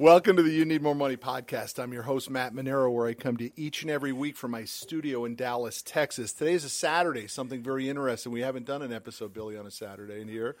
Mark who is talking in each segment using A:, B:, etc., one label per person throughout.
A: Welcome to the You Need More Money podcast. I'm your host, Matt Manero, where I come to each and every week from my studio in Dallas, Texas. Today is a Saturday, something very interesting. We haven't done an episode, Billy, on a Saturday in here.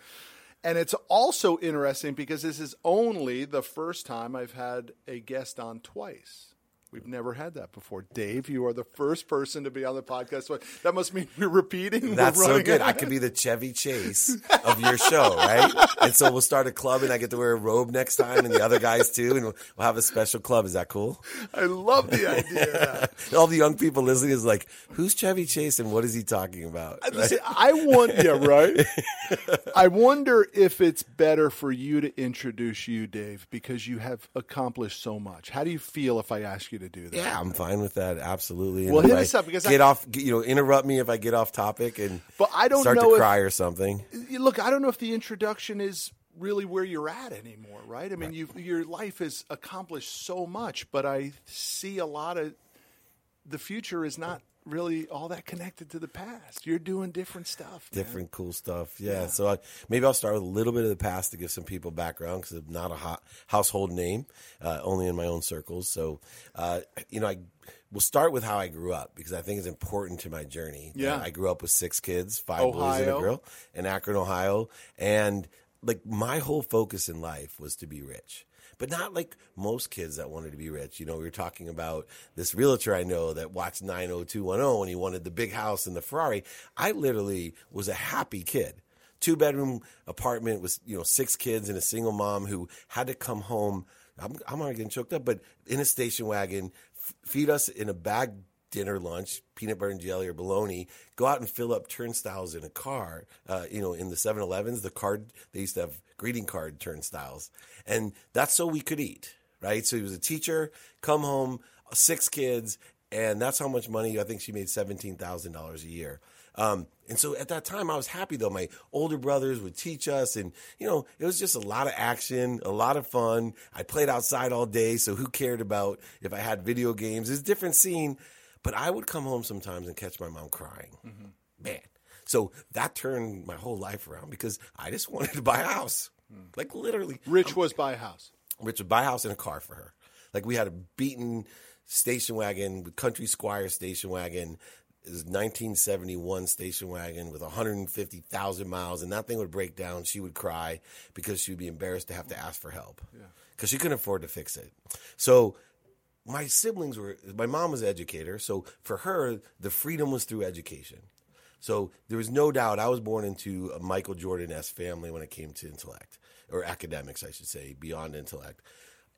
A: And it's also interesting because this is only the first time I've had a guest on twice. We've never had that before. Dave, you are the first person to be on the podcast. That must mean you're repeating.
B: That's so good. I could be the Chevy Chase of your show, right? and so we'll start a club, and I get to wear a robe next time, and the other guys too, and we'll have a special club. Is that cool?
A: I love the idea.
B: All the young people listening is like, "Who's Chevy Chase, and what is he talking about?"
A: Right? I want, yeah, right. I wonder if it's better for you to introduce you, Dave, because you have accomplished so much. How do you feel if I ask you? To do that.
B: Yeah, I'm fine with that. Absolutely.
A: And well, hit I us up because
B: get I, off. You know, interrupt me if I get off topic and
A: but I don't
B: start
A: know
B: to
A: if,
B: cry or something.
A: Look, I don't know if the introduction is really where you're at anymore, right? I mean, right. your life has accomplished so much, but I see a lot of the future is not really all that connected to the past. You're doing different stuff,
B: man. different cool stuff. Yeah. yeah. So I, maybe I'll start with a little bit of the past to give some people background because I'm not a hot, household name, uh, only in my own circles. So, uh, you know, I will start with how I grew up because I think it's important to my journey.
A: Yeah.
B: I grew up with six kids, five
A: Ohio.
B: boys and a girl in Akron, Ohio, and like my whole focus in life was to be rich but not like most kids that wanted to be rich. You know, we were talking about this realtor I know that watched 90210 and he wanted the big house and the Ferrari. I literally was a happy kid. Two bedroom apartment with, you know, six kids and a single mom who had to come home. I'm, I'm not getting choked up, but in a station wagon, f- feed us in a bag dinner, lunch, peanut butter and jelly or bologna, go out and fill up turnstiles in a car. Uh, you know, in the 7 Elevens, the card, they used to have greeting card turnstiles. And that's so we could eat, right? So he was a teacher, come home, six kids, and that's how much money I think she made $17,000 a year. Um, and so at that time, I was happy though. My older brothers would teach us, and you know, it was just a lot of action, a lot of fun. I played outside all day, so who cared about if I had video games? It's a different scene. But I would come home sometimes and catch my mom crying. Mm-hmm. Man. So that turned my whole life around because I just wanted to buy a house. Mm. Like literally.
A: Rich was buy a house.
B: Rich would buy a house and a car for her. Like we had a beaten station wagon, with country squire station wagon. It was 1971 station wagon with 150,000 miles, and that thing would break down. She would cry because she would be embarrassed to have to ask for help because yeah. she couldn't afford to fix it. So my siblings were my mom was an educator so for her the freedom was through education. So there was no doubt i was born into a michael jordan-esque family when it came to intellect or academics i should say beyond intellect.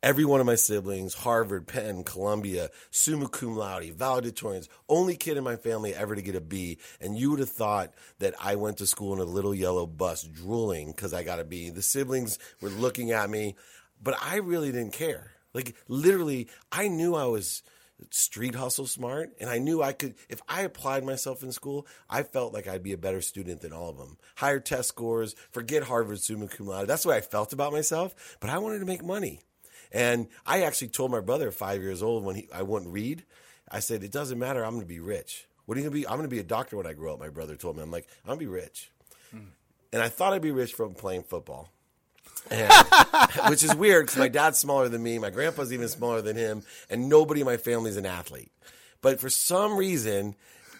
B: Every one of my siblings harvard penn columbia summa cum laude valedictorians only kid in my family ever to get a b. And you would have thought that i went to school in a little yellow bus drooling because i got a b. The siblings were looking at me but i really didn't care like literally, I knew I was street hustle smart and I knew I could if I applied myself in school, I felt like I'd be a better student than all of them. Higher test scores, forget Harvard summa cum laude. That's what I felt about myself, but I wanted to make money. And I actually told my brother 5 years old when he I wouldn't read, I said it doesn't matter, I'm going to be rich. What are you going to be? I'm going to be a doctor when I grow up, my brother told me. I'm like, I'm going to be rich. Mm. And I thought I'd be rich from playing football. And, which is weird because my dad's smaller than me, my grandpa's even smaller than him, and nobody in my family is an athlete. But for some reason,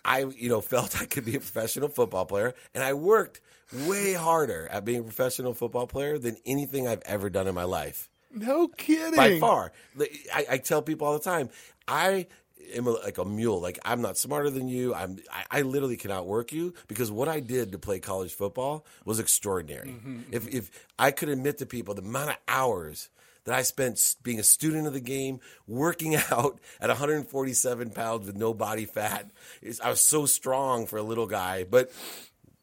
B: I you know felt I could be a professional football player, and I worked way harder at being a professional football player than anything I've ever done in my life.
A: No kidding.
B: By far, I, I tell people all the time, I am like a mule. Like I'm not smarter than you. I'm I, I, literally can outwork you because what I did to play college football was extraordinary. Mm-hmm. mm-hmm. If if I could admit to people the amount of hours that I spent being a student of the game, working out at 147 pounds with no body fat, I was so strong for a little guy. But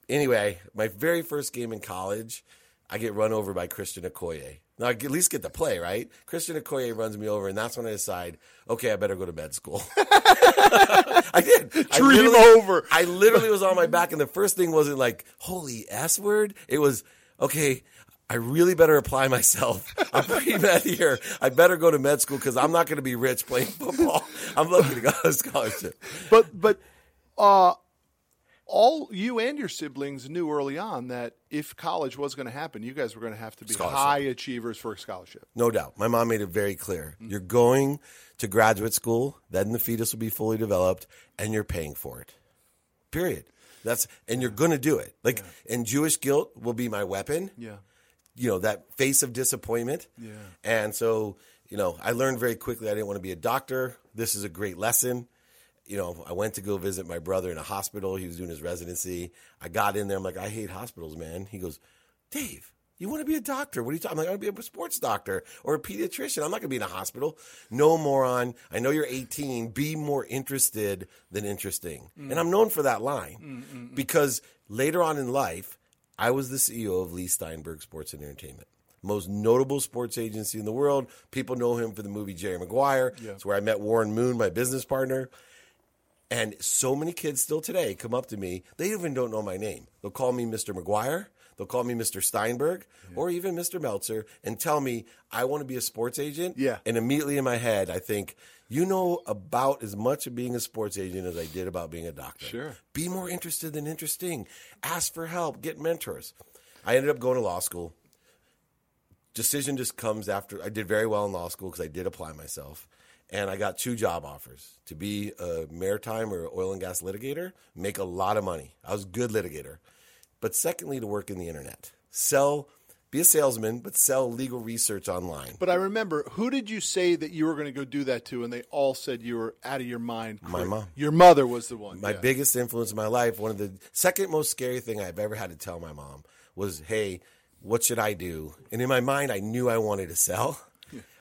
B: anyway, my very first game in college, I get run over by Christian Okoye. Now I at least get to play, right? Christian Okoye runs me over, and that's when I decide, okay, I better go to med school. I did.
A: Dream I over.
B: I literally was on my back, and the first thing wasn't like, holy S word. It was, okay, I really better apply myself. I'm pretty med here. I better go to med school because I'm not going to be rich playing football. I'm looking to go to scholarship.
A: But, but, uh, all you and your siblings knew early on that if college was going to happen, you guys were going to have to be high achievers for a scholarship.
B: No doubt. My mom made it very clear. Mm-hmm. You're going to graduate school, then the fetus will be fully developed, and you're paying for it. Period. That's and you're going to do it. Like and Jewish guilt will be my weapon.
A: Yeah.
B: You know, that face of disappointment.
A: Yeah.
B: And so, you know, I learned very quickly I didn't want to be a doctor. This is a great lesson. You know, I went to go visit my brother in a hospital. He was doing his residency. I got in there. I'm like, I hate hospitals, man. He goes, Dave, you want to be a doctor? What are you talking? I'm like, I want to be a sports doctor or a pediatrician. I'm not going to be in a hospital. No, moron. I know you're 18. Be more interested than interesting. Mm. And I'm known for that line mm, mm, because later on in life, I was the CEO of Leigh Steinberg Sports and Entertainment. Most notable sports agency in the world. People know him for the movie Jerry Maguire. It's where I met Warren Moon, my business partner. And so many kids still today come up to me. They even don't know my name. They'll call me Mr. Maguire. They'll call me Mr. Steinberg or even Mr. Meltzer and tell me I want to be a sports agent.
A: Yeah.
B: And immediately in my head, I think, you know about as much of being a sports agent as I did about being a doctor.
A: Sure.
B: Be more interested than interesting. Ask for help. Get mentors. I ended up going to law school. Decision just comes after I did very well in law school because I did apply myself. And I got two job offers to be a maritime or oil and gas litigator, make a lot of money. I was a good litigator. But secondly, to work in the internet, sell, be a salesman, but sell legal research online.
A: But I remember, who did you say that you were going to go do that to? And they all said you were out of your mind.
B: My mom.
A: Your mother was the one.
B: my
A: yeah.
B: biggest influence in my life, one of the second most scary thing I've ever had to tell my mom was, "Hey, what should I do?" And in my mind, I knew I wanted to sell.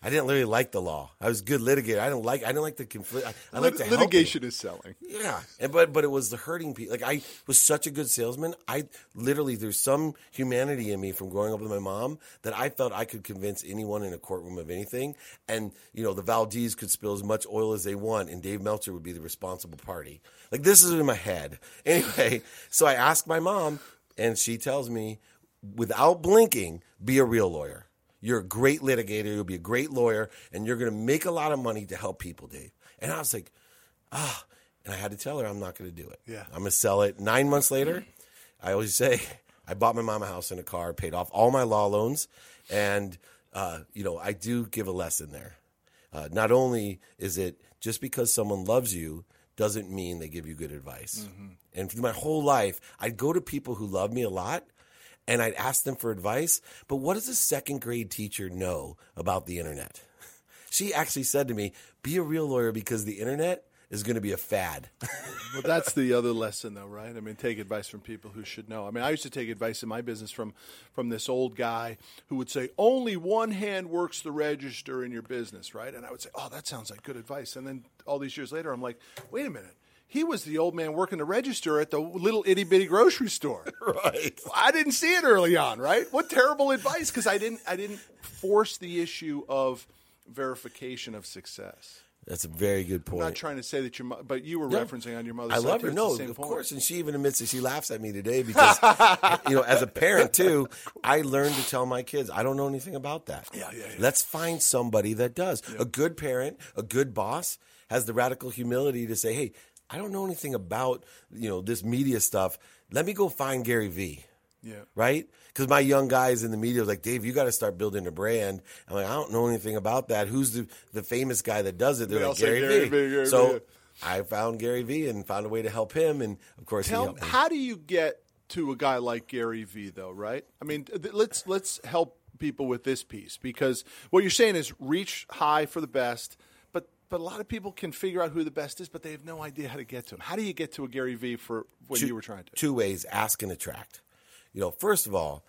B: I didn't really like the law. I was a good litigator. I didn't like. I didn't like the conflict. I, I like
A: Lit-
B: help
A: litigation is selling.
B: Yeah, and but but it was the hurting people. Like I was such a good salesman. I literally there's some humanity in me from growing up with my mom that I felt I could convince anyone in a courtroom of anything. And you know the Valdez could spill as much oil as they want, and Dave Meltzer would be the responsible party. Like this is in my head. Anyway, so I asked my mom, and she tells me, without blinking, be a real lawyer. You're a great litigator. You'll be a great lawyer, and you're going to make a lot of money to help people, Dave. And I was like, ah. And I had to tell her I'm not going to do it.
A: Yeah.
B: I'm going to sell it. Nine months later, I always say I bought my mom a house and a car, paid off all my law loans, and uh, you know I do give a lesson there. Uh, not only is it just because someone loves you doesn't mean they give you good advice. And through my whole life, I'd go to people who love me a lot and I'd ask them for advice. But what does a second grade teacher know about the internet? She actually said to me, Be a real lawyer because the internet is going to be a fad.
A: Well, that's the other lesson, though, right? I mean, take advice from people who should know. I mean, I used to take advice in my business from from this old guy who would say, "Only one hand works the register in your business," right? And I would say, "Oh, that sounds like good advice." And then all these years later, I'm like, "Wait a minute." He was the old man working the register at the little itty bitty grocery store.
B: right.
A: I didn't see it early on, right? What terrible advice because I didn't I didn't force the issue of verification of success.
B: That's a very good point.
A: I'm not trying to say that your, mo- but you were
B: No.
A: referencing on your mother's
B: I love her. No, of
A: point.
B: course, and she even admits that she laughs at me today because, you know, as a parent too, I learned to tell my kids I don't know anything about that.
A: Yeah, yeah, yeah.
B: Let's find somebody that does. A good parent, a good boss, has the radical humility to say, "Hey, I don't know anything about you know this media stuff. Let me go find Gary Vee."
A: Yeah.
B: right? Because my young guys in the media was like, Dave, you got to start building a brand. I'm like, I don't know anything about that. Who's the, the famous guy that does it? They're
A: They
B: like, Gary,
A: Gary
B: Vee.
A: Vee, Gary
B: so
A: Vee.
B: I found Gary Vee and found a way to help him. And of course, he
A: Tell how do you get to a guy like Gary Vee though, right? I mean, th- let's let's help people with this piece because what you're saying is reach high for the best, but a lot of people can figure out who the best is, but they have no idea how to get to him. How do you get to a Gary Vee for what
B: two,
A: you were trying to?
B: Two ways ask and attract. You know, first of all,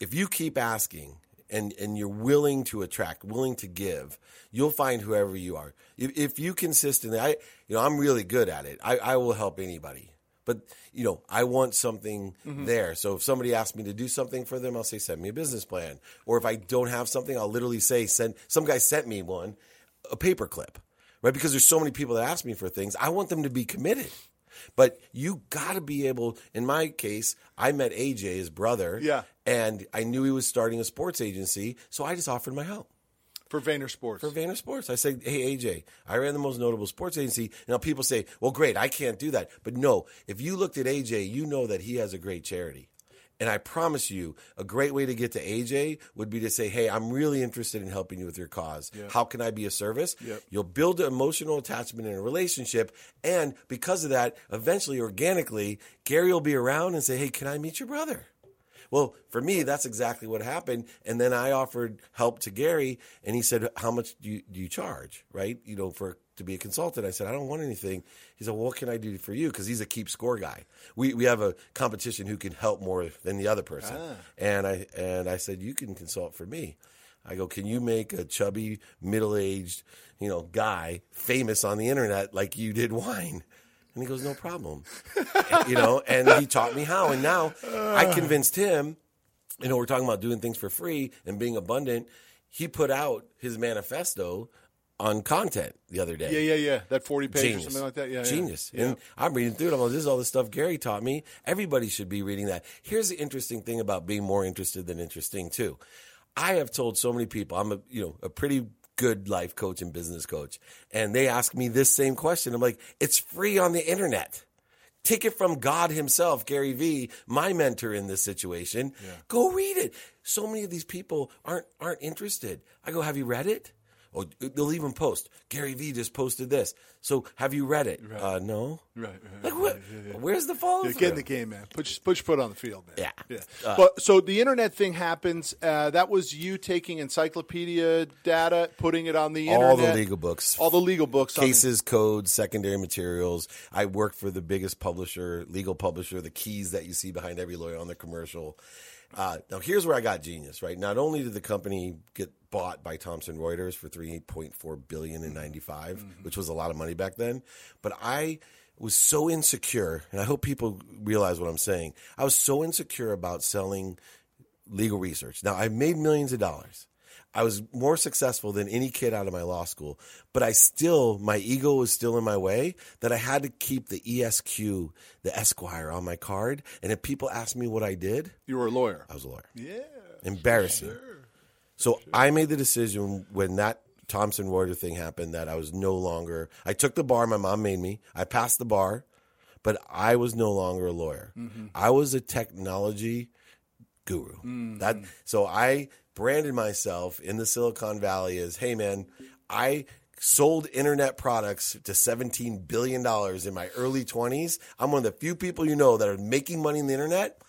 B: if you keep asking and, and you're willing to attract, willing to give, you'll find whoever you are. If, if you consistently, I, you know, I'm really good at it. I, I will help anybody. But, you know, I want something mm-hmm. there. So if somebody asks me to do something for them, I'll say, send me a business plan. Or if I don't have something, I'll literally say, send, some guy sent me one, a paper clip, right? Because there's so many people that ask me for things. I want them to be committed. But you got to be able. In my case, I met AJ, his brother.
A: Yeah.
B: And I knew he was starting a sports agency, so I just offered my help.
A: for Vayner Sports.
B: for Vayner Sports. I said, hey, AJ, I ran the most notable sports agency. Now people say, well, great, I can't do that. But no, if you looked at AJ, you know that he has a great charity. And I promise you, a great way to get to AJ would be to say, Hey, I'm really interested in helping you with your cause. How can I be of service?
A: Yep.
B: You'll build an emotional attachment in a relationship. And because of that, eventually, organically, Gary will be around and say, Hey, can I meet your brother? Well, for me, that's exactly what happened. And then I offered help to Gary, and he said, "How much do you, do you charge? Right? You know, for to be a consultant." I said, "I don't want anything." He said, well, "What can I do for you?" Because he's a keep score guy. We we have a competition who can help more than the other person. Ah. And I and I said, "You can consult for me." I go, "Can you make a chubby, middle aged, you know, guy famous on the internet like you did wine?" And he goes, "No problem." you know, and he taught me how. And now I convinced him, you know, we're talking about doing things for free and being abundant. He put out his manifesto on content the other day.
A: yeah, yeah, yeah. That forty page or something like that. Yeah, yeah.
B: Genius.
A: Yeah.
B: And I'm reading through it. I'm like, this is all the stuff Gary taught me. Everybody should be reading that. Here's the interesting thing about being more interested than interesting too. I have told so many people, I'm a you know, a pretty good life coach and business coach. And they ask me this same question. I'm like, it's free on the internet. Take it from God Himself, Gary Vee, my mentor in this situation. Go read it. So many of these people aren't aren't interested. I go, have you read it? Oh, they'll even post. Gary Vee just posted this. So have you read it? Uh, no.
A: Right, right,
B: Like what? Where's the follow?
A: Yeah, get in the game, man. Put your, put your foot on the field, man.
B: Yeah.
A: yeah.
B: Uh,
A: but so the internet thing happens. Uh, that was you taking encyclopedia data, putting it on the internet.
B: All the legal books.
A: all the legal books, on the-
B: cases, codes, secondary materials. I worked for the biggest publisher, legal publisher, the keys that you see behind every lawyer on the commercial. Uh, now, here's where I got genius, right? Not only did the company get bought by Thomson Reuters for 3.4 billion in 95, which was a lot of money back then, but I was so insecure, and I hope people realize what I'm saying. I was so insecure about selling legal research. Now, I've made millions of dollars. I was more successful than any kid out of my law school, but I still, my ego was still in my way that I had to keep the ESQ, the Esquire on my card. And if people asked me what I did,
A: you were a lawyer.
B: I was a lawyer.
A: Yeah.
B: Embarrassing. So I made the decision when that Thomson Reuters thing happened that I was no longer, I took the bar, my mom made me. I passed the bar, but I was no longer a lawyer. Mm-hmm. I was a technology guru. Mm. That so I branded myself in the Silicon Valley as, hey man, I sold internet products to 17 billion dollars in my early 20s. I'm one of the few people you know that are making money in the internet.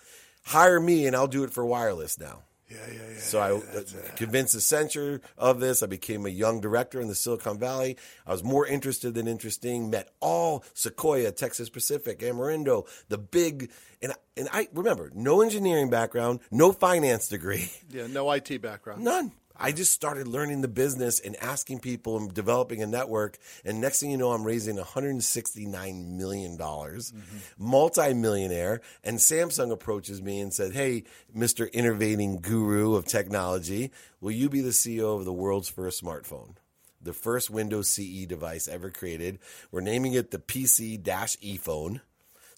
B: Hire me and I'll do it for wireless now.
A: Yeah, yeah, yeah.
B: So I uh, convinced Accenture of this. I became a young director in the Silicon Valley. I was more interested than interesting. Met all Sequoia, Texas Pacific, Amerindo, the big and and I remember no engineering background, no finance degree,
A: yeah, no IT background.
B: none. I just started learning the business and asking people and developing a network. And next thing you know, I'm raising $169 million, mm-hmm. multi-millionaire. And Samsung approaches me and said, Hey, Mr. Innovating Guru of Technology, will you be the CEO of the world's first smartphone? The first Windows CE device ever created. We're naming it the PC-E phone.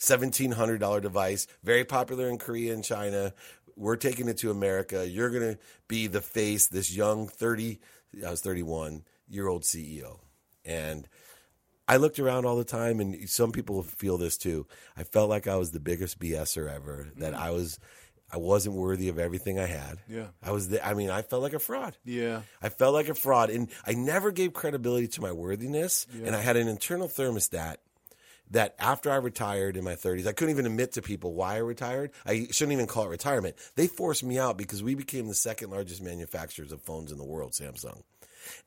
B: $1,700 device, very popular in Korea and China. We're taking it to America. You're going to be the face, this young 30, I was 31 year old CEO. And I looked around all the time, and some people feel this too. I felt like I was the biggest BSer ever, that mm. I was. I wasn't worthy of everything I had.
A: Yeah.
B: I was. The, I mean, I felt like a fraud.
A: Yeah.
B: I felt like a fraud, and I never gave credibility to my worthiness. And I had an internal thermostat that after I retired in my 30s, I couldn't even admit to people why I retired. I shouldn't even call it retirement. They forced me out because we became the second largest manufacturers of phones in the world, Samsung.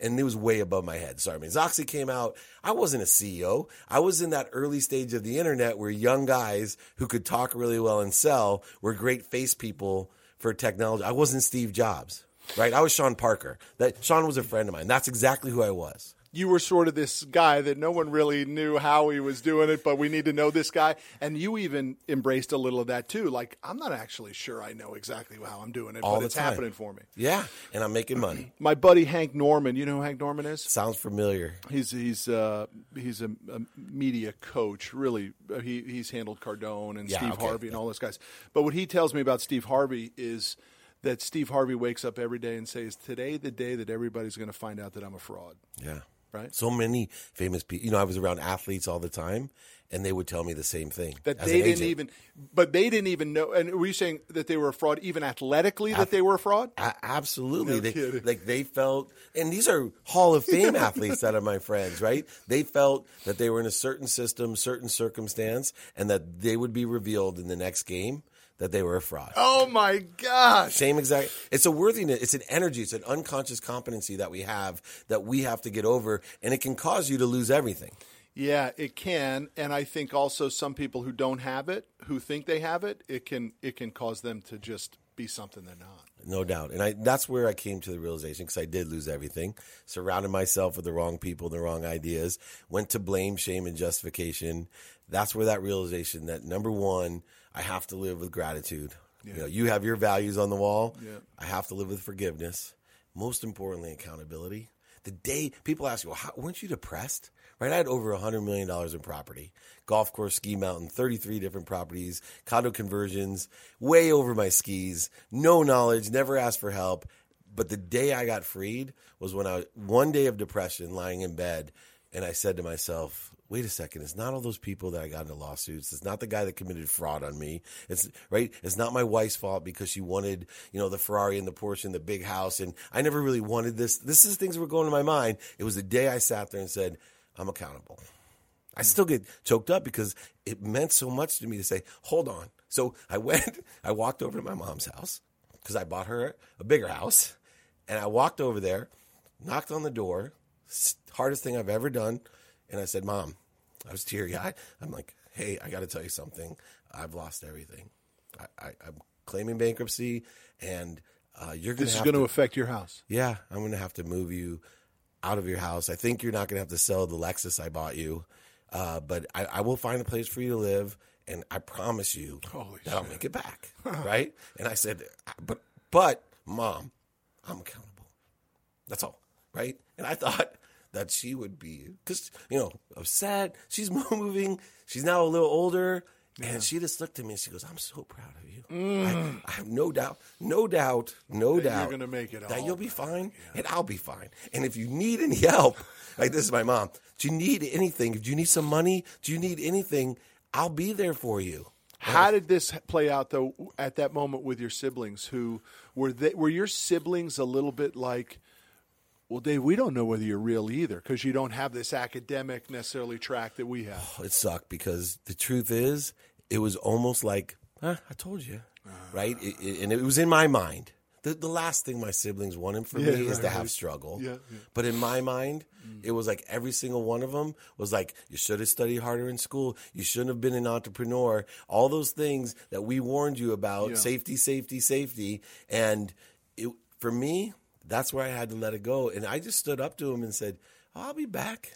B: And it was way above my head. Sorry, I mean, Zoxy came out. I wasn't a CEO. I was in that early stage of the internet where young guys who could talk really well and sell were great face people for technology. I wasn't Steve Jobs, right? I was Sean Parker. That Sean was a friend of mine. That's exactly who I was.
A: You were sort of this guy that no one really knew how he was doing it, but we need to know this guy. And you even embraced a little of that too. Like, I'm not actually sure I know exactly how I'm doing it,
B: All
A: but it's
B: time.
A: happening for me.
B: Yeah, and I'm making money.
A: My buddy Hank Norman, you know who Hank Norman is?
B: Sounds familiar.
A: He's he's uh, he's a, a media coach. Really, Uh, he he's handled Cardone and
B: Yeah,
A: Steve
B: okay.
A: Harvey and all those guys. But what he tells me about Steve Harvey is that Steve Harvey wakes up every day and says, "Today, the day that everybody's going to find out that I'm a fraud."
B: Yeah.
A: Right.
B: So many famous people. You know, I was around athletes all the time, and they would tell me the same thing.
A: That they didn't
B: agent.
A: even, but they didn't even know. And were you saying that they were a fraud, even athletically, that they were a fraud?
B: A- absolutely.
A: No
B: they,
A: kidding.
B: Like they felt, and these are Hall of Fame athletes that are my friends, right? They felt that they were in a certain system, certain circumstance, and that they would be revealed in the next game that they were a fraud.
A: Oh my gosh!
B: Same exact. It's a worthiness. It's an energy. It's an unconscious competency that we have that we have to get over, and it can cause you to lose everything.
A: Yeah, it can, and I think also some people who don't have it, who think they have it, it can it can cause them to just be something they're not.
B: No doubt. And I that's where I came to the realization because I did lose everything. Surrounded myself with the wrong people, the wrong ideas, went to blame, shame, and justification. That's where that realization that number one, I have to live with gratitude. You know, you have your values on the wall.
A: Yeah.
B: I have to live with forgiveness. Most importantly, accountability. The day people ask you, well, how, weren't you depressed? Right? I had over $100 million in property golf course, ski mountain, 33 different properties, condo conversions, way over my skis, no knowledge, never asked for help. But the day I got freed was when I, was one day of depression, lying in bed, and I said to myself, wait a second, it's not all those people that I got into lawsuits. It's not the guy that committed fraud on me. It's right. It's not my wife's fault because she wanted, you know, the Ferrari and the Porsche and the big house. And I never really wanted this. This is things that were going in my mind. It was the day I sat there and said, I'm accountable. I hmm. still get choked up because it meant so much to me to say, hold on. So I went, I walked over to my mom's house because I bought her a bigger house. And I walked over there, knocked on the door, hardest thing I've ever done. And I said, Mom, I was teary eyed. I'm like, hey, I got to tell you something. I've lost everything. I, I, I'm claiming bankruptcy, and uh, you're going
A: This
B: to
A: This
B: is
A: going to affect your house.
B: yeah, I'm going to have to move you out of your house. I think you're not going to have to sell the Lexus I bought you, uh, but I, I will find a place for you to live, and I promise you
A: Holy
B: that I'll make it back. right? And I said, but, but, mom, I'm accountable. That's all. Right? And I thought that she would be, because, you know, upset. She's moving. She's now a little older. And she just looked at me and she goes, I'm so proud of you. I, mm. I have no doubt, no doubt, no
A: That you're gonna make it
B: that
A: all
B: you'll be fine and I'll be fine. And if you need any help, like this is my mom, do you need anything? Do you need some money? Do you need anything? I'll be there for you.
A: How did this play out though at that moment with your siblings? Who were they? Were your siblings a little bit like? Well, Dave, we don't know whether you're real either because you don't have this academic necessarily track that we have.
B: Oh, it sucked because the truth is, it was almost like, huh, I told you, ah. right? It, it- and it was in my mind. The, the last thing my siblings wanted for
A: Yeah,
B: me is to have
A: right.
B: struggle.
A: Yeah, yeah.
B: But in my mind, mm. it was like every single one of them was like, you should have studied harder in school. You shouldn't have been an entrepreneur. All those things that we warned you about safety, safety, safety. And it, for me, that's where I had to let it go. And I just stood up to him and said, oh, I'll be back.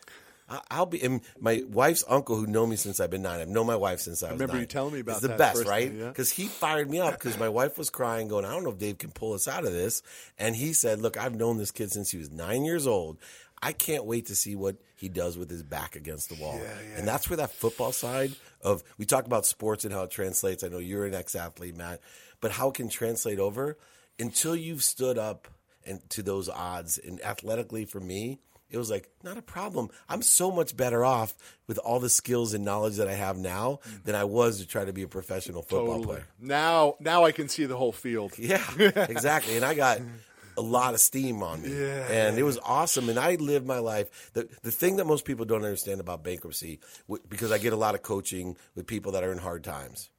B: I'll be. And my wife's uncle, who know me since I've been nine, I've known my wife since I was
A: remember
B: nine.
A: you telling me about
B: is the best, right?
A: thing, yeah.
B: Because he fired me up because my wife was crying, going, "I don't know if Dave can pull us out of this." And he said, "Look, I've known this kid since he was nine years old. I can't wait to see what he does with his back against the wall." And that's where that football side of we talk about sports and how it translates. I know you're an ex-athlete, Matt, but how it can translate over until you've stood up and to those odds. And athletically, for me, it was like not a problem. I'm so much better off with all the skills and knowledge that I have now than I was to try to be a professional football
A: Totally.
B: player.
A: Now, now I can see the whole field.
B: Yeah, exactly. And I got a lot of steam on me.
A: Yeah.
B: And it was awesome. And I lived my life. The, the thing that most people don't understand about bankruptcy, because I get a lot of coaching with people that are in hard times,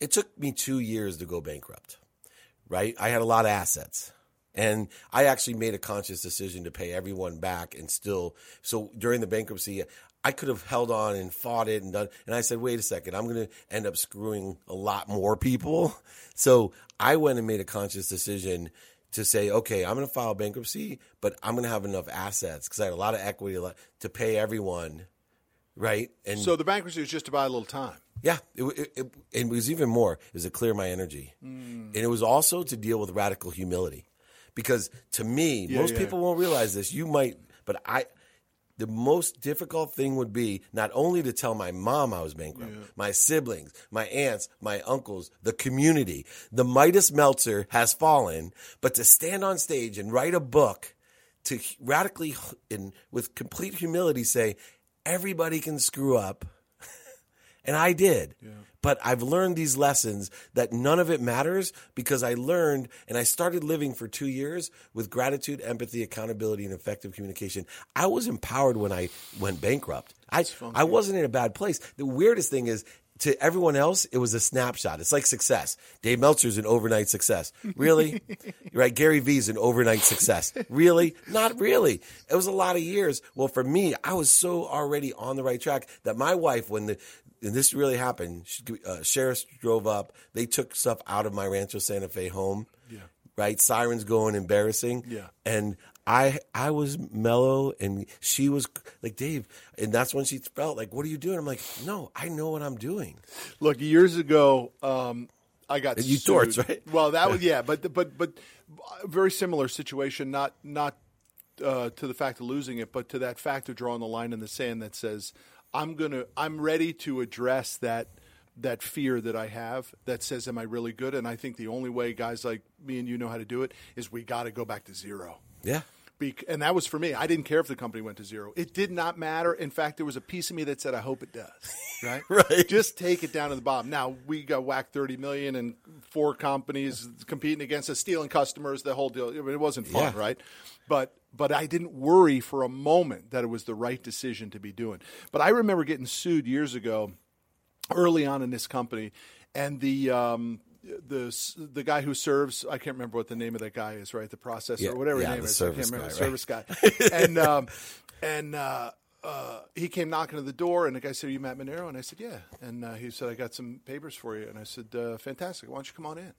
B: it took me two years to go bankrupt, right? I had a lot of assets. And I actually made a conscious decision to pay everyone back and still. So during the bankruptcy, I could have held on and fought it and done. And I said, wait a second, I'm going to end up screwing a lot more people. So I went and made a conscious decision to say, okay, I'm going to file bankruptcy, but I'm going to have enough assets because I had a lot of equity lot- to pay everyone. Right. And
A: So the bankruptcy was just to buy a little time.
B: yeah, it, it, it, it was even more. It was to clear my energy, hmm. and it was also to deal with radical humility, because to me, most
A: yeah.
B: people won't realize this. You might, but I, the most difficult thing would be not only to tell my mom I was bankrupt, my siblings, my aunts, my uncles, the community, the Midas Meltzer has fallen, but to stand on stage and write a book to radically and with complete humility say everybody can screw up and I did. But I've learned these lessons that none of it matters because I learned and I started living for two years with gratitude, empathy, accountability, and effective communication. I was empowered when I went bankrupt. I, I wasn't in a bad place. The weirdest thing is, to everyone else, it was a snapshot. It's like success. Dave Meltzer's an overnight success. Really? right? Gary Vee's an overnight success. Really? Not really. It was a lot of years. Well, for me, I was so already on the right track that my wife, when the and this really happened, she, uh, sheriffs drove up. They took stuff out of my Rancho Santa Fe home.
A: Yeah.
B: Right? Sirens going, embarrassing.
A: Yeah.
B: And I I was mellow and she was like Dave, and that's when she felt like, "What are you doing?" I'm like, "No, I know what I'm doing."
A: Look, years ago, um, I got
B: You
A: sued.
B: torts, right?
A: Well, that was yeah, but but but a very similar situation. Not not uh, to the fact of losing it, but to that fact of drawing the line in the sand that says I'm gonna I'm ready to address that that fear that I have that says, "Am I really good?" And I think the only way guys like me and you know how to do it is we got to go back to zero.
B: Yeah.
A: Bec- and that was for me. I didn't care if the company went to zero. It did not matter. In fact, there was a piece of me that said, "I hope it does." Right,
B: Right.
A: Just take it down to the bottom. Now we got whacked thirty million and four companies competing against us, stealing customers. The whole deal. I mean, it wasn't fun,
B: Yeah.
A: right? But but I didn't worry for a moment that it was the right decision to be doing. But I remember getting sued years ago early on in this company, and the um, the the guy who serves I can't remember what the name of that guy is, right? The processor
B: Yeah,
A: or whatever
B: yeah,
A: his name is. I can't remember
B: guy,
A: the service guy. and um, and uh, uh, he came knocking on the door, and the guy said, "Are you Matt Manero?" And I said, "Yeah." And uh, he said, "I got some papers for you." And I said, uh, "Fantastic! Why don't you come on in?"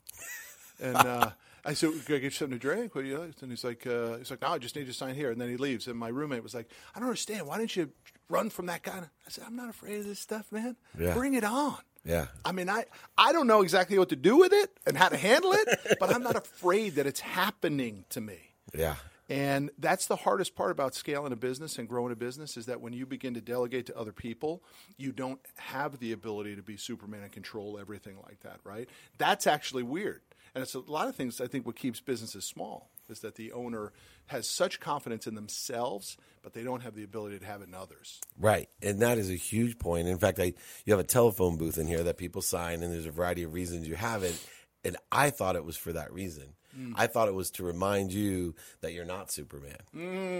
A: And uh, I said, "Can I get you something to drink?" What do you like? And he's like, uh, "He's like, no, I just need you to sign here." And then he leaves. And my roommate was like, "I don't understand. Why didn't you run from that guy?" And I said, "I'm not afraid of this stuff, man.
B: Yeah.
A: Bring it on."
B: Yeah.
A: I mean, I, I don't know exactly what to do with it and how to handle it, but I'm not afraid that it's happening to me.
B: Yeah.
A: And that's the hardest part about scaling a business and growing a business is that when you begin to delegate to other people, you don't have the ability to be Superman and control everything like that, right? That's actually weird. And it's a lot of things I think what keeps businesses small is that the owner has such confidence in themselves, but they don't have the ability to have it in others.
B: Right, and that is a huge point. In fact, I you have a telephone booth in here that people sign, and there's a variety of reasons you have it. And I thought it was for that reason.
A: Mm.
B: I thought it was to remind you that you're not Superman,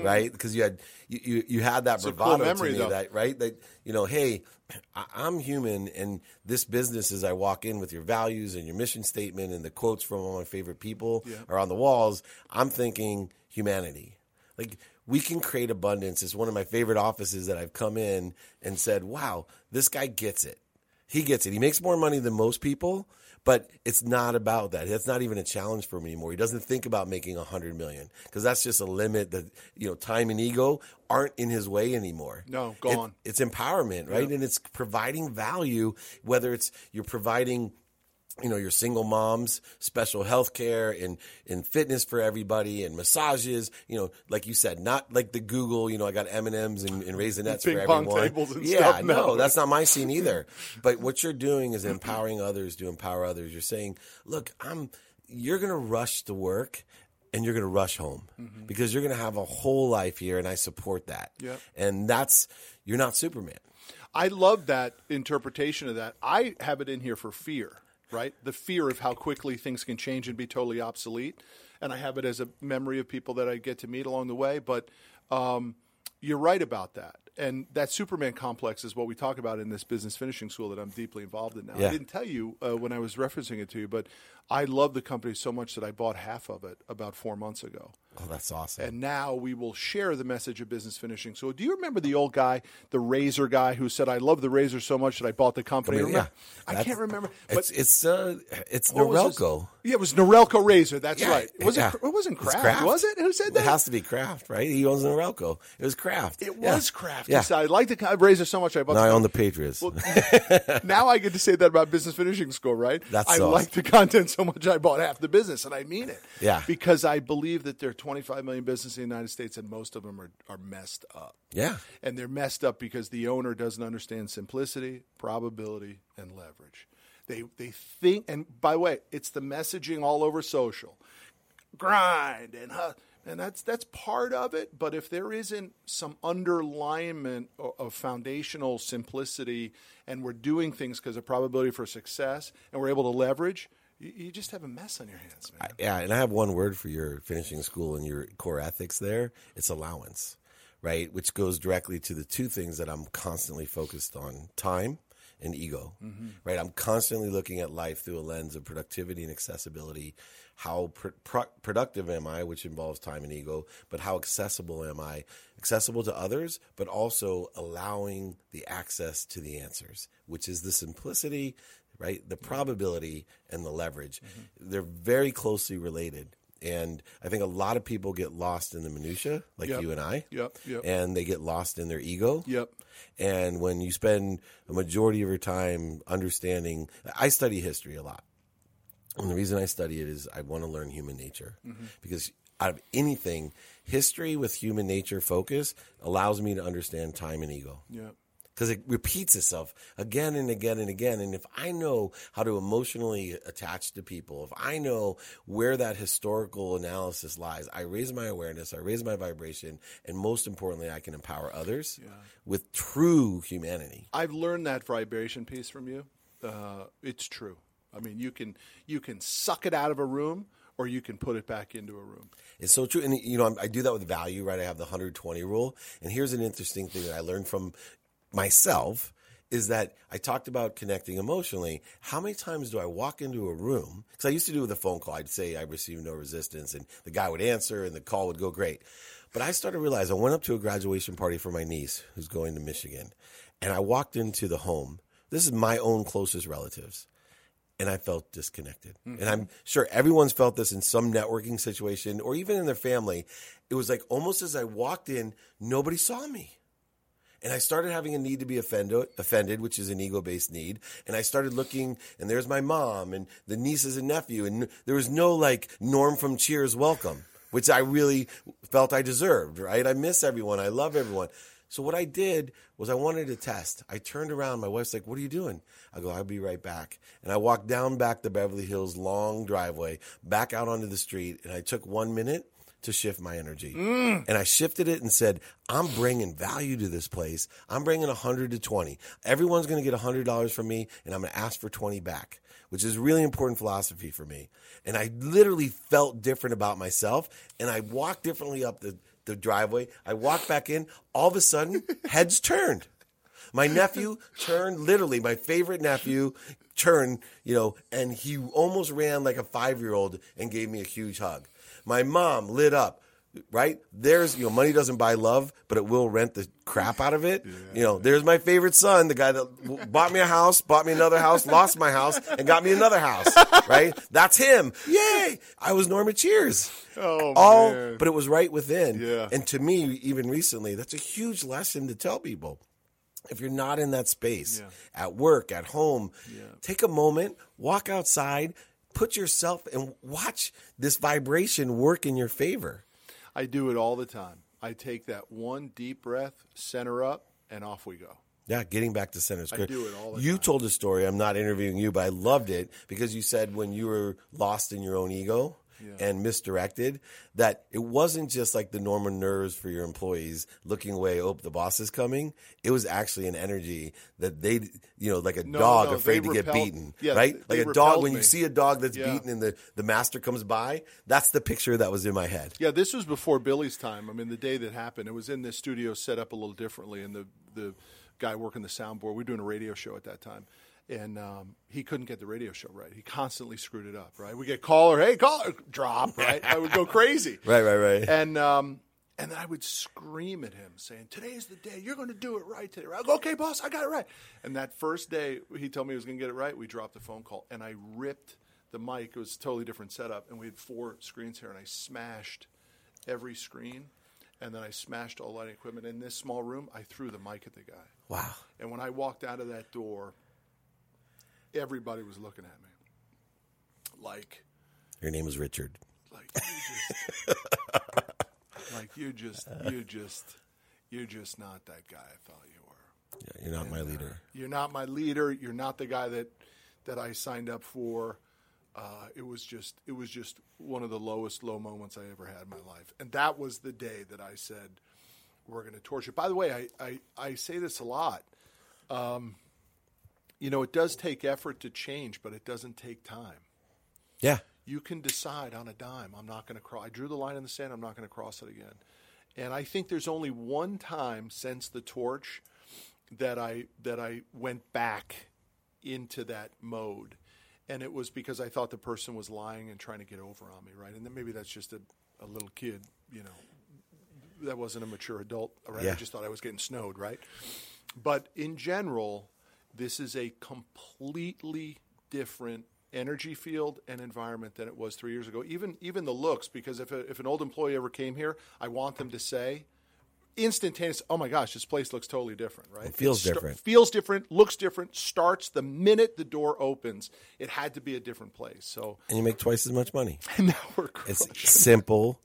B: right? Because you had you, you, you had that
A: Mm. a cool
B: bravado
A: memory,
B: to me,
A: though.
B: that right? That you know, hey, I, I'm human, and this business, as I walk in with your values and your mission statement and the quotes from all my favorite people are on the walls. I'm thinking humanity. Like we can create abundance. It's one of my favorite offices that I've come in and said, "Wow, this guy gets it. He gets it. He makes more money than most people." But it's not about that. That's not even a challenge for him anymore. He doesn't think about making a hundred million because that's just a limit that you know time and ego aren't in his way anymore.
A: No,
B: It-
A: gone.
B: it's empowerment, right? And it's providing value, whether it's you're providing you know your single moms special health care and and fitness for everybody and massages you know like you said not like the google you know i got m&ms and, and raisinets
A: Ping
B: for
A: pong
B: everyone.
A: tables and
B: yeah
A: stuff,
B: no
A: no.
B: that's not my scene either. But what you're doing is empowering others to empower others. You're saying look i'm you're gonna rush to work and you're gonna rush home mm-hmm. because you're gonna have a whole life here and i support that.
A: Yep.
B: and that's you're not superman.
A: I love that interpretation of that. I have it in here for fear, right? The fear of how quickly things can change and be totally obsolete. And I have it as a memory of people that I get to meet along the way. But um, you're right about that. And that Superman complex is what we talk about in this business finishing school that I'm deeply involved in now.
B: Yeah.
A: I didn't tell you uh, when I was referencing it to you, but I love the company so much that I bought half of it about four months ago.
B: oh that's awesome
A: And now we will share the message of business finishing. So, do you remember the old guy, the razor guy, who said, "I love the razor so much that I bought the company"?
B: I mean, yeah.
A: I can't remember. But
B: it's it's uh it's Norelco.
A: Yeah, it was Norelco razor. That's
B: Yeah,
A: right. Was
B: yeah.
A: it? It wasn't
B: It's
A: Kraft, was it? Who said that?
B: It has to be Kraft, right? He owns Norelco. It was Kraft.
A: it
B: Yeah.
A: was Kraft.
B: Yeah.
A: I like the razor so much I bought.
B: Now I own the Patriots.
A: now I get to say that about business finishing school, right?
B: That's
A: I
B: awesome.
A: like the content so much I bought half the business, and I mean it.
B: Yeah.
A: Because I believe that there are 25 million businesses in the United States, and most of them are, are messed up.
B: Yeah.
A: And they're messed up because the owner doesn't understand simplicity, probability, and leverage. They, they think, and by the way, it's the messaging all over social grind and huh, and that's that's part of it. But if there isn't some underlinement of, of foundational simplicity, and we're doing things because of probability for success, and we're able to leverage, you, you just have a mess on your hands, man.
B: Yeah, and I have one word for your finishing school and your core ethics there. It's allowance, right? Which goes directly to the two things that I'm constantly focused on time and ego, mm-hmm. right? I'm constantly looking at life through a lens of productivity and accessibility. How pr- pro- productive am I, which involves time and ego, but how accessible am I? Accessible to others, but also allowing the access to the answers, which is the simplicity, right? The probability and the leverage. Mm-hmm. They're very closely related. And I think a lot of people get lost in the minutia, like
A: Yep.
B: you and I.
A: Yep, yep.
B: And they get lost in their ego.
A: Yep.
B: And when you spend a majority of your time understanding, I study history a lot. And the reason I study it is I want to learn human nature mm-hmm. because out of anything, history with human nature focus allows me to understand time and ego
A: Yep.
B: Because it repeats itself again and again and again. And if I know how to emotionally attach to people, if I know where that historical analysis lies, I raise my awareness, I raise my vibration, and most importantly, I can empower others with true humanity.
A: I've learned that vibration piece from you. Uh, it's true. I mean, you can you can suck it out of a room, or you can put it back into a room.
B: It's so true. And, you know, I'm, I do that with value, right? I have the 120 rule. And here's an interesting thing that I learned from myself is that I talked about connecting emotionally. How many times do I walk into a room? Because I used to do it with a phone call. I'd say I received no resistance, and the guy would answer, and the call would go great. But I started to realize I went up to a graduation party for my niece who's going to Michigan, and I walked into the home. This is my own closest relatives and I felt disconnected. And I'm sure everyone's felt this in some networking situation or even in their family. It was like almost as I walked in, nobody saw me. And I started having a need to be offended, offended, which is an ego-based need. And I started looking, and there's my mom and the nieces and nephew, and there was no like Norm from Cheers welcome, which I really felt I deserved. Right? I miss everyone. I love everyone. So what I did was I wanted to test. I turned around. My wife's like, "What are you doing?" I go, "I'll be right back." And I walked down back the Beverly Hills long driveway, back out onto the street, and I took one minute to shift my energy. Mm. And I shifted it and said, I'm bringing value to this place. I'm bringing 100 to 20. Everyone's going to get $100 from me, and I'm going to ask for 20 back, which is really important philosophy for me. And I literally felt different about myself, and I walked differently up the, the driveway. I walked back in. All of a sudden, heads turned. My nephew turned, literally, my favorite nephew turned, you know, and he almost ran like a five year old and gave me a huge hug. My mom lit up, right? There's, you know, money doesn't buy love, but it will rent the crap out of it. You know, there's my favorite son, the guy that bought me a house, bought me another house, lost my house, and got me another house, right? That's him. Yay! I was Norma Cheers.
A: Oh,
B: All,
A: man.
B: but it was right within.
A: Yeah.
B: And to me, even recently, that's a huge lesson to tell people. If you're not in that space,
A: Yeah.
B: at work, at home, take a moment, walk outside, put yourself and watch this vibration work in your favor.
A: I do it all the time. I take that one deep breath, center up, and off we go.
B: Yeah, getting back to center is good.
A: I do it all the
B: you
A: time.
B: told a story. I'm not interviewing you, but I loved it because you said when you were lost in your own ego and misdirected, that it wasn't just like the normal nerves for your employees looking away, oh, the boss is coming. It was actually an energy that they, you know, like a
A: No,
B: dog
A: no,
B: afraid to get beaten,
A: yeah,
B: right? Like a dog,
A: repelled
B: when you see a dog that's
A: Yeah.
B: beaten and the, the master comes by, that's the picture that was in my head.
A: Yeah, this was before Billy's time. I mean, the day that happened, it was in this studio set up a little differently, and the the guy working the soundboard, we were doing a radio show at that time, and um, he couldn't get the radio show right. He constantly screwed it up. Right, we get caller, hey caller, drop. Right, I would go crazy.
B: Right, right, right.
A: And um, and then I would scream at him, saying, "Today's the day. You're going to do it right today." I go, "Okay, boss, I got it right." And that first day, he told me he was going to get it right. We dropped the phone call, and I ripped the mic. It was a totally different setup, and we had four screens here, and I smashed every screen, and then I smashed all lighting equipment in this small room. I threw the mic at the guy,
B: Wow.
A: and when I walked out of that door, everybody was looking at me, like,
B: Your name is Richard.
A: like you just you're just you're just you're just not that guy I thought you were.
B: Yeah, you're not my leader.
A: You're not my leader. You're not the guy that that I signed up for. Uh, it was just it was just one of the lowest low moments I ever had in my life, and that was the day that I said we're going to torture. By the way, I, I I say this a lot. Um, you know, it does take effort to change, but it doesn't take time.
B: Yeah.
A: You can decide on a dime. I'm not going to cross. I drew the line in the sand. I'm not going to cross it again. And I think there's only one time since the torch that I that I went back into that mode, and it was because I thought the person was lying and trying to get over on me, right? And then maybe that's just a, a little kid, you know, that wasn't a mature adult, right?
B: Yeah.
A: I just thought I was getting snowed, right? But in general, this is a completely different energy field and environment than it was three years ago. Even even the looks, because if a, if an old employee ever came here, I want them to say instantaneous. Oh my gosh, this place looks totally different, right?
B: It feels
A: sta-
B: different.
A: Feels different. Looks different. Starts the minute the door opens. It had to be a different place. So
B: And you make twice as much money.
A: now we're crushing.
B: It's simple.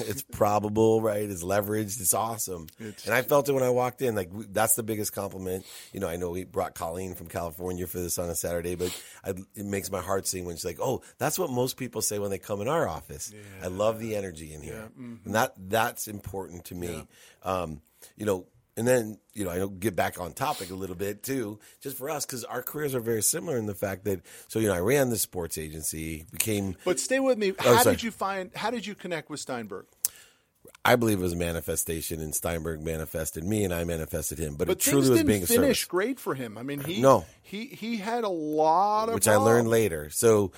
B: It's probable, right? It's leveraged. It's awesome.
A: It's-
B: and I felt it when I walked in. Like that's the biggest compliment. You know, I know we brought Colleen from California for this on a Saturday, but I, it makes my heart sing when she's like, "Oh, that's what most people say when they come in our office." I love the energy in here,
A: mm-hmm.
B: and that that's important to me. Um, Um, you know. And then, you know, I don't get back on topic a little bit too, just for us, because our careers are very similar in the fact that, so, you know, I ran the sports agency, became
A: But stay with me.
B: Oh,
A: How
B: sorry.
A: did you find? How did you connect with Steinberg?
B: I believe it was a manifestation, and Steinberg manifested me, and I manifested him. But,
A: But
B: it truly was being a
A: finish
B: service,
A: great for him. I mean, he
B: No.
A: he he had a lot of
B: which I learned later. So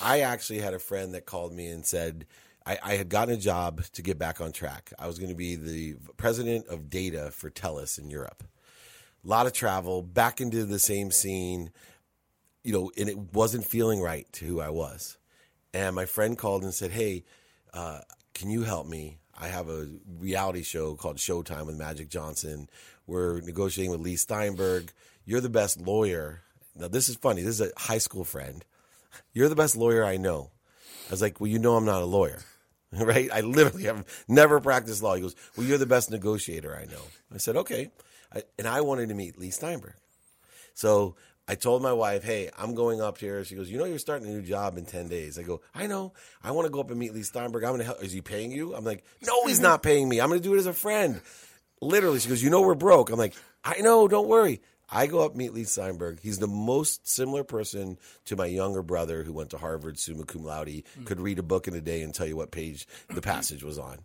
B: I actually had a friend that called me and said I, I had gotten a job to get back on track. I was going to be the president of data for TELUS in Europe. A lot of travel, back into the same scene, you know, and it wasn't feeling right to who I was. And my friend called and said, Hey, uh, can you help me? I have a reality show called Showtime with Magic Johnson. We're negotiating with Leigh Steinberg. You're the best lawyer. Now, this is funny. This is a high school friend. You're the best lawyer I know. I was like, Well, you know, I'm not a lawyer, right? I literally have never practiced law. He goes, Well, you're the best negotiator I know. I said, Okay. I, and I wanted to meet Leigh Steinberg. So I told my wife, "Hey, I'm going up here." She goes, "You know, you're starting a new job in ten days." I go, "I know. I want to go up and meet Leigh Steinberg. I'm going to help. Is he paying you?" I'm like, "No, he's not paying me. I'm going to do it as a friend." Literally, she goes, "You know, we're broke." I'm like, "I know. Don't worry." I go up meet Leigh Steinberg. He's the most similar person to my younger brother who went to Harvard, summa cum laude, hmm. could read a book in a day and tell you what page the passage was on.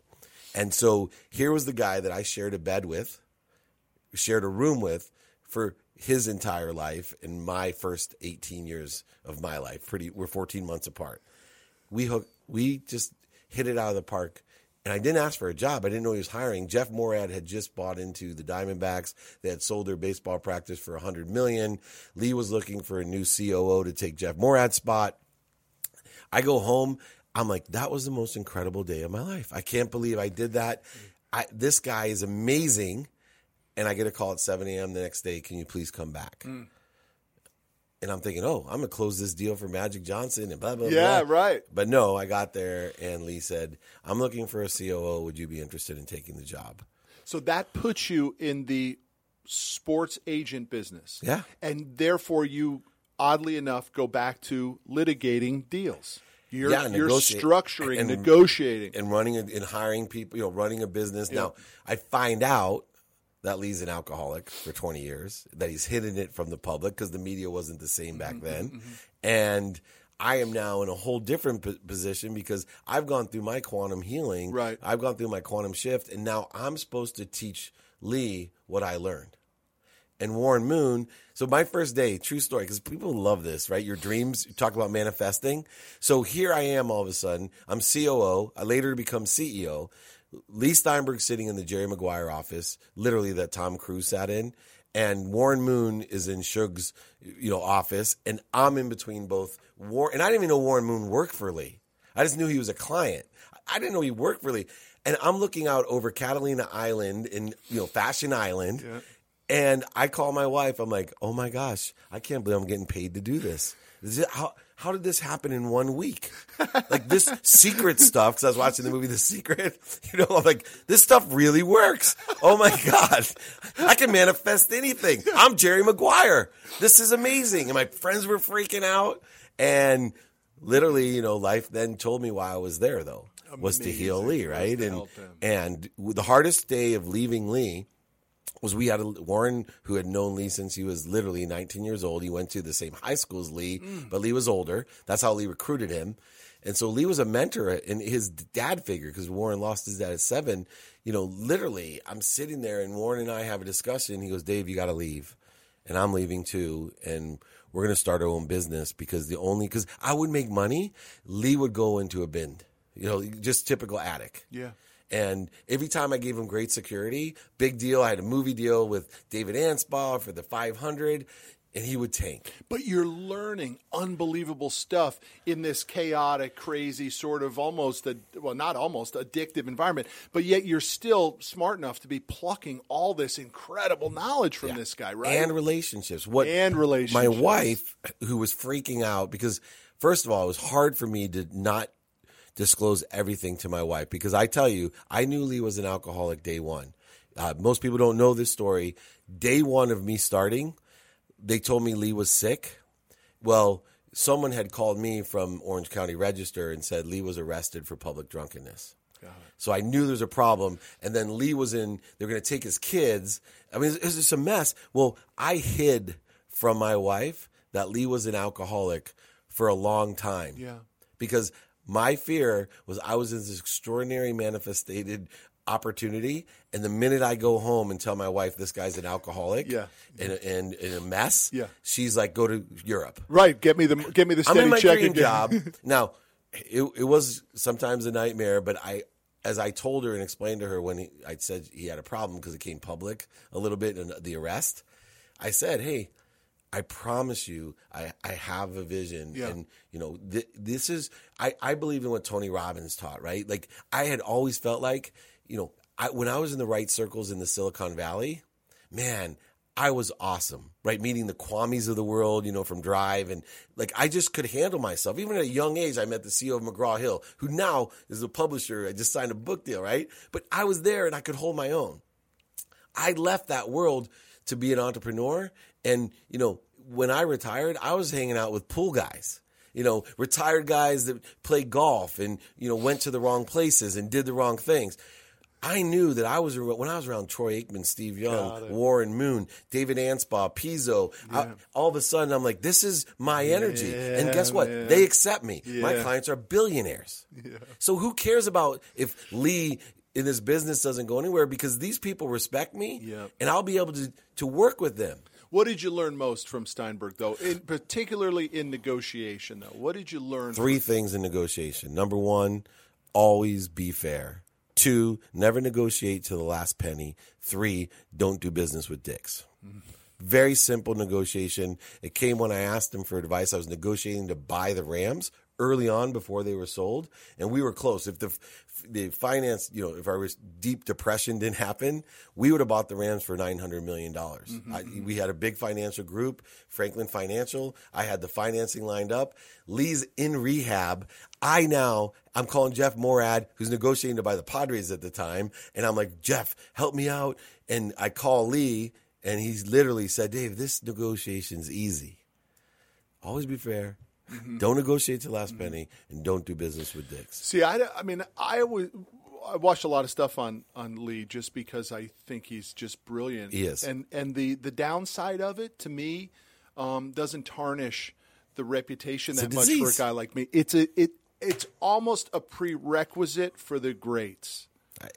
B: And so here was the guy that I shared a bed with, shared a room with for his entire life and my first 18 years of my life. Pretty, we're 14 months apart. We hook, we just hit it out of the park. And I didn't ask for a job. I didn't know he was hiring. Jeff Moorad had just bought into the Diamondbacks. They had sold their baseball practice for 100 million. Lee was looking for a new COO to take Jeff Moorad's spot. I go home. I'm like, that was the most incredible day of my life. I can't believe I did that. I, this guy is amazing. And I get a call at 7 a.m. the next day. Can you please come back? Mm. And I'm thinking, oh, I'm going to close this deal for Magic Johnson and blah, blah,
A: Yeah,
B: blah.
A: right.
B: But no, I got there and Lee said, I'm looking for a COO. Would you be interested in taking the job?
A: So that puts you in the sports agent business.
B: Yeah.
A: And therefore, you, oddly enough, go back to litigating deals. You're,
B: Yeah,
A: you're structuring,
B: and-
A: negotiating.
B: and running and hiring people, you know, running a business. Now, I find out that Lee's an alcoholic for 20 years, that he's hidden it from the public because the media wasn't the same back
A: Mm-hmm,
B: then. And I am now in a whole different p- position because I've gone through my quantum healing.
A: Right.
B: I've gone through my quantum shift, and now I'm supposed to teach Lee what I learned and Warren Moon. So my first day, true story, because people love this, right? Your dreams, you talk about manifesting. So here I am all of a sudden. I'm COO. I later become CEO. Leigh Steinberg sitting in the Jerry Maguire office, literally that Tom Cruise sat in, and Warren Moon is in Shug's, you know, office, and I'm in between both. War and I didn't even know Warren Moon worked for Lee. I just knew he was a client. I didn't know he worked for Lee. And I'm looking out over Catalina Island in you know Fashion Island, and I call my wife. I'm like, "Oh my gosh, I can't believe I'm getting paid to do this. this Is how how did this happen in one week? like this secret stuff, because I was watching the movie The Secret, you know, I'm like, this stuff really works. Oh my God. I can manifest anything. I'm Jerry Maguire. This is amazing. And my friends were freaking out. And literally, you know, life then told me why I was there though, was to heal Lee, right? And, and the hardest day of leaving Lee was we had a Warren who had known Lee since he was literally 19 years old. He went to the same high school as Lee,
A: Mm.
B: but Lee was older. That's how Lee recruited him. And so Lee was a mentor and his dad figure because Warren lost his dad at seven. You know, literally, I'm sitting there and Warren and I have a discussion. He goes, Dave, you got to leave. And I'm leaving too. And we're going to start our own business because the only, because I would make money, Lee would go into a bin, you know, just typical attic.
A: Yeah.
B: And every time I gave him great security, big deal. I had a movie deal with David Anspaugh for the 500, and he would tank.
A: But you're learning unbelievable stuff in this chaotic, crazy, sort of almost, a, well, not almost, addictive environment. But yet you're still smart enough to be plucking all this incredible knowledge from this guy, right?
B: And relationships. What
A: And relationships.
B: My wife, who was freaking out because, first of all, it was hard for me to not disclose everything to my wife because I tell you, I knew Lee was an alcoholic day one. Uh, most people don't know this story. Day one of me starting, they told me Lee was sick. Well, someone had called me from Orange County Register and said Lee was arrested for public drunkenness. So I knew there was a problem. And then Lee was in, they're going to take his kids. I mean, it was just a mess. Well, I hid from my wife that Lee was an alcoholic for a long time.
A: Yeah.
B: Because my fear was I was in this extraordinary manifested opportunity. And the minute I go home and tell my wife this guy's an alcoholic
A: Yeah.
B: and, and, and a mess,
A: Yeah.
B: she's like, go to Europe.
A: Right. Get me the get me the
B: I'm
A: steady
B: in my
A: check
B: dream job. now, it, it was sometimes a nightmare, but I, as I told her and explained to her when he, I said he had a problem because it came public a little bit in the arrest, I said, "Hey, I promise you, I, I have a vision,
A: Yeah.
B: and you know, th- this is I, I believe in what Tony Robbins taught, right? Like I had always felt like, you know, I, when I was in the right circles in the Silicon Valley, man, I was awesome, right? Meeting the Kwames of the world, you know, from Drive, and like I just could handle myself. Even at a young age, I met the CEO of McGraw Hill, who now is a publisher. I just signed a book deal, right? But I was there and I could hold my own. I left that world to be an entrepreneur. And, you know, when I retired, I was hanging out with pool guys, you know, retired guys that played golf and, you know, went to the wrong places and did the wrong things. I knew that I was when I was around Troy Aikman, Steve Young, Warren Moon, David Anspaugh, Pizzo. I, all of a sudden, I'm like, this is my energy, and guess what?
A: man.
B: They accept me. My clients are billionaires. So who cares about if Lee in this business doesn't go anywhere because these people respect me,
A: Yep.
B: and I'll be able to to work with them.
A: What did you learn most from Steinberg, though, in, particularly in negotiation? Though, what did you learn?
B: Three things in negotiation. Number one, always be fair. Two, never negotiate to the last penny. Three, don't do business with dicks. Mm-hmm. Very simple negotiation. It came when I asked him for advice. I was negotiating to buy the Rams early on before they were sold, and we were close. If the the finance, you know, if our deep depression didn't happen, we would have bought the Rams for nine hundred million dollars. Mm-hmm. We had a big financial group, Franklin Financial. I had the financing lined up. Lee's in rehab. I now I'm calling Jeff Moorad, who's negotiating to buy the Padres at the time, and I'm like, Jeff, help me out. And I call Lee, and he's literally said, Dave, this negotiation's easy. Always be fair. Don't negotiate to the last penny, and don't do business with dicks.
A: See, I, I mean, I was. I watched a lot of stuff on, on Lee just because I think he's just brilliant.
B: He is.
A: and and the, the downside of it to me um, doesn't tarnish the reputation
B: a
A: that much for a guy like me. It's a it it's almost a prerequisite for the greats.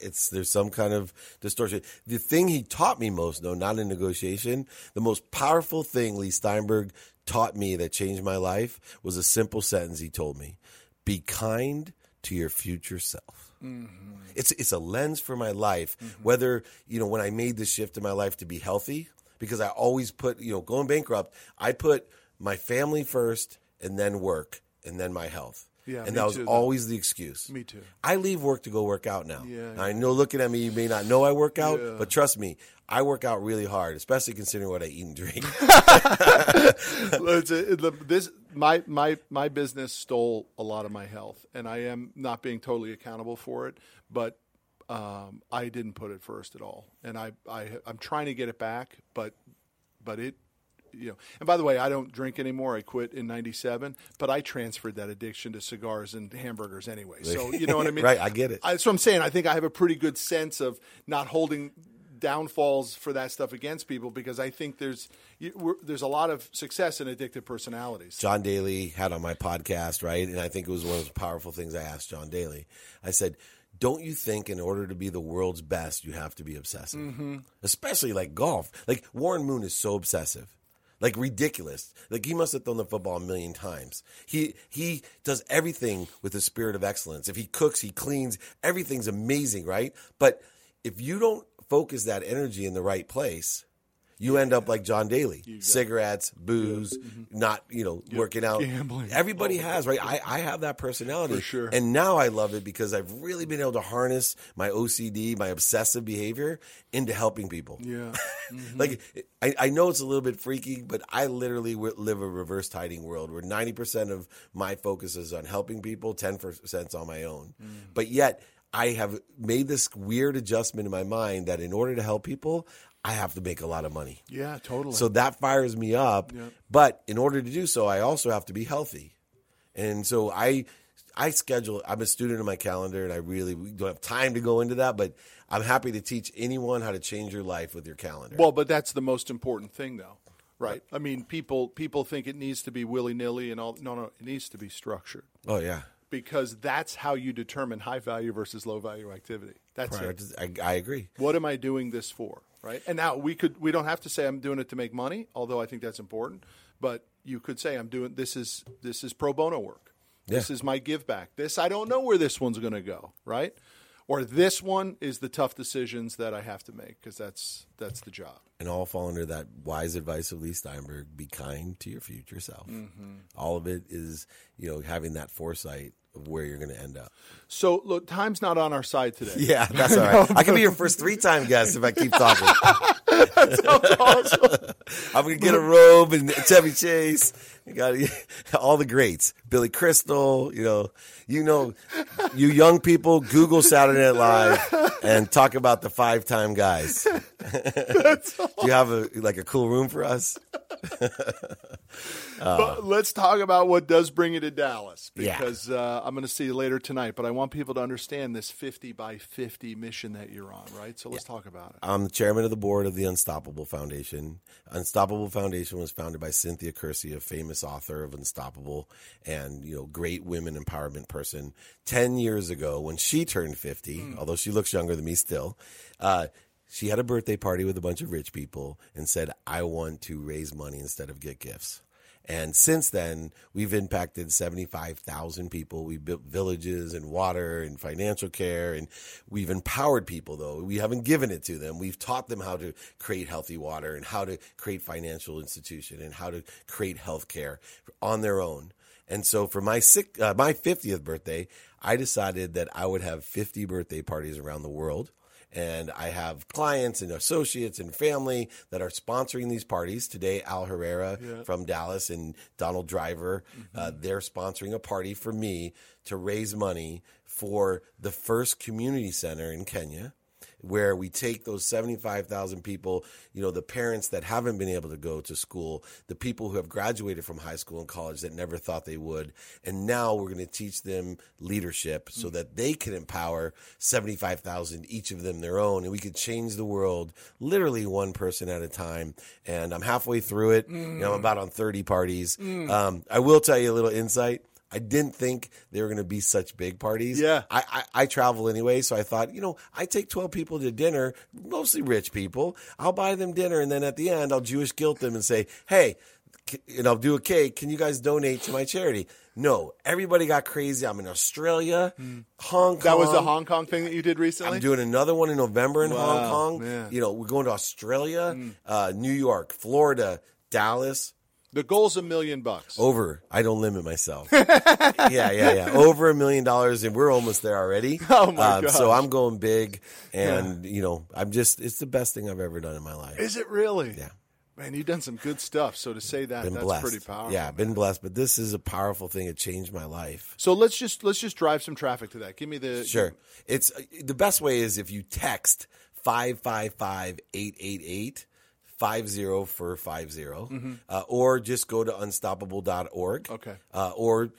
B: It's there's some kind of distortion. The thing he taught me most, though, not in negotiation, the most powerful thing Leigh Steinberg taught me that changed my life was a simple sentence he told me: "Be kind to your future self." Mm-hmm. It's it's a lens for my life. Mm-hmm. Whether you know when I made the shift in my life to be healthy, because I always put you know going bankrupt, I put my family first and then work and then my health.
A: Yeah,
B: and that was
A: too,
B: always the excuse.
A: Me too.
B: I leave work to go work out now.
A: Yeah,
B: I know looking at me, you may not know I work out,
A: Yeah.
B: but trust me, I work out really hard, especially considering what I eat and drink.
A: It's a- the- this my my my business stole a lot of my health, and I am not being totally accountable for it. But um, I didn't put it first at all, and I, I I'm trying to get it back, but but it. You know, and by the way, I don't drink anymore. I quit in '97, but I transferred that addiction to cigars and hamburgers anyway. So you know what I mean,
B: Right, I get it.
A: I, what I'm saying. I think I have a pretty good sense of not holding downfalls for that stuff against people because I think there's you, we're, there's a lot of success in addictive personalities.
B: John Daly had on my podcast, right? And I think it was one of the powerful things I asked John Daly. I said, don't you think in order to be the world's best, you have to be obsessive?
A: Mm-hmm.
B: Especially like golf. Like Warren Moon is so obsessive. Like ridiculous. Like he must have thrown the football a million times. He he does everything with a spirit of excellence. If he cooks, he cleans, everything's amazing, right? But if you don't focus that energy in the right place, you end up like John Daly. Cigarettes, booze, mm-hmm. not, you know, working out.
A: Gambling.
B: Everybody oh has, right? I, I have that personality.
A: For sure.
B: And now I love it because I've really been able to harness my OCD, my obsessive behavior into helping people.
A: Yeah, mm-hmm.
B: Like, I, I know it's a little bit freaky, but I literally live a reverse tithing world where 90% of my focus is on helping people, 10% on my own. Mm. But yet, I have made this weird adjustment in my mind that in order to help people, I have to make a lot of money.
A: yeah, totally.
B: So that fires me up. But in order to do so, I also have to be healthy. And so I I schedule I'm a student in my calendar and I really we don't have time to go into that, but I'm happy to teach anyone how to change your life with your calendar.
A: well, but that's the most important thing, though, right? I mean, people people think it needs to be willy nilly and all. No, no, it needs to be structured
B: oh yeah.
A: Because that's how you determine high value versus low value activity. That's it.
B: I, I agree.
A: what am I doing this for? Right. And now we could we don't have to say I'm doing it to make money, although I think that's important. But you could say I'm doing this is this is pro bono work. This is my give back. This I don't know where this one's going to go. Right. Or this one is the tough decisions that I have to make because that's that's the job.
B: And all fall under that wise advice of Leigh Steinberg: be kind to your future self.
A: Mm-hmm.
B: All of it is, you know, having that foresight of where you're going to end up.
A: So look, time's not on our side today.
B: Yeah, that's all right. I can be your first three time guest if I keep talking. That sounds awesome. I'm gonna get a robe and Chevy Chase. You got all the greats, Billy Crystal. You know, you know, you young people, Google Saturday Night Live and talk about the five time guys. Do you have a like a cool room for us?
A: But let's talk about what does bring you to Dallas
B: Yeah.
A: because uh, I'm going to see you later tonight. But I want people to understand this 50 by 50 mission that you're on, right? So let's talk about it.
B: I'm the chairman of the board of the Unstoppable Foundation. Unstoppable Foundation was founded by Cynthia Kersey, a famous author of Unstoppable and you know great women empowerment person. Ten years ago, when she turned 50, although she looks younger than me still, uh, she had a birthday party with a bunch of rich people and said, "I want to raise money instead of get gifts." And since then, we've impacted 75,000 people. We built villages and water and financial care, and we've empowered people, though. We haven't given it to them. We've taught them how to create healthy water and how to create financial institution and how to create health care on their own. And so for my sick, uh, my 50th birthday, I decided that I would have 50 birthday parties around the world and I have clients and associates and family that are sponsoring these parties. Today, Al Herrera from Dallas and Donald Driver, uh, they're sponsoring a party for me to raise money for the first community center in Kenya. Where we take those 75,000 people, you know, the parents that haven't been able to go to school, the people who have graduated from high school and college that never thought they would. And now we're going to teach them leadership mm. so that they can empower 75,000, each of them their own, and we could change the world literally one person at a time. And I'm halfway through it. You know, I'm mm. about on 30 parties. Mm. Um, I will tell you a little insight. I didn't think they were going to be such big parties.
A: Yeah.
B: I, I, I travel anyway, so I thought, you know, I take 12 people to dinner, mostly rich people. I'll buy them dinner, and then at the end, I'll Jewish guilt them and say, hey, and I'll do a cake. Can you guys donate to my charity? No, everybody got crazy. I'm in Australia, Hong Kong.
A: That was the Hong Kong thing that you did recently?
B: I'm doing another one in November in Hong Kong.
A: man.
B: You know, we're going to Australia, uh, New York, Florida, Dallas.
A: The goal's a million bucks.
B: Over. I don't limit myself. yeah, yeah, yeah. Over a million dollars, and we're almost there already.
A: Oh, my
B: Um, So. I'm going big, and you know, I'm just. It's the best thing I've ever done in my life.
A: Is it really?
B: Yeah.
A: Man, you've done some good stuff. So to say that,
B: Been
A: that's
B: blessed.
A: pretty powerful.
B: Yeah, been blessed. But this is a powerful thing. It changed my life.
A: So let's just let's just drive some traffic to that. Give me the
B: Sure. It's the best way is if you text 555-888 50 for 50 uh, or just go to unstoppable.org.
A: Okay.
B: Uh, or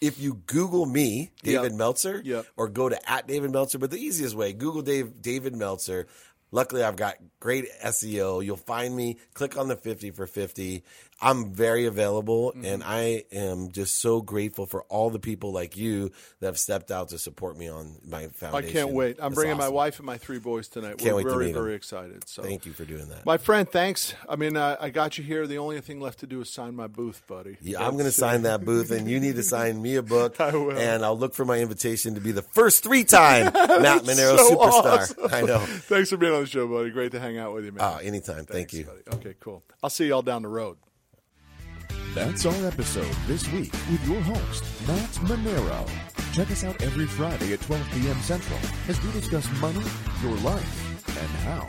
B: if you Google me, David
A: Yep.
B: Meltzer,
A: Yep.
B: or go to at David Meltzer, but the easiest way, Google Dave, David Meltzer. Luckily, I've got great SEO. You'll find me. Click on the 50 for 50. I'm very available,
A: Mm-hmm.
B: and I am just so grateful for all the people like you that have stepped out to support me on my foundation.
A: I can't wait. I'm
B: It's
A: bringing my wife and my three boys tonight.
B: Can't
A: We're
B: wait to
A: very
B: meet 'em.
A: very excited. So
B: Thank you for doing that.
A: My friend, thanks. I mean, uh, I got you here. The only thing left to do is sign my booth, buddy.
B: Yeah, I'm going to sign that booth, and you need to sign me a book.
A: I will.
B: And I'll look for my invitation to be the first three-time Matt Manero
A: so
B: superstar.
A: awesome.
B: I know.
A: Thanks for being on the show, buddy. Great to hang out with you, man.
B: Oh, anytime. Thank you.
A: buddy. Okay, cool. I'll see y'all down the road.
C: That's our episode this week with your host, Matt Manero. Check us out every Friday at 12 p.m. Central as we discuss money, your life, and how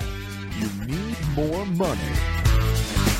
C: you need more money.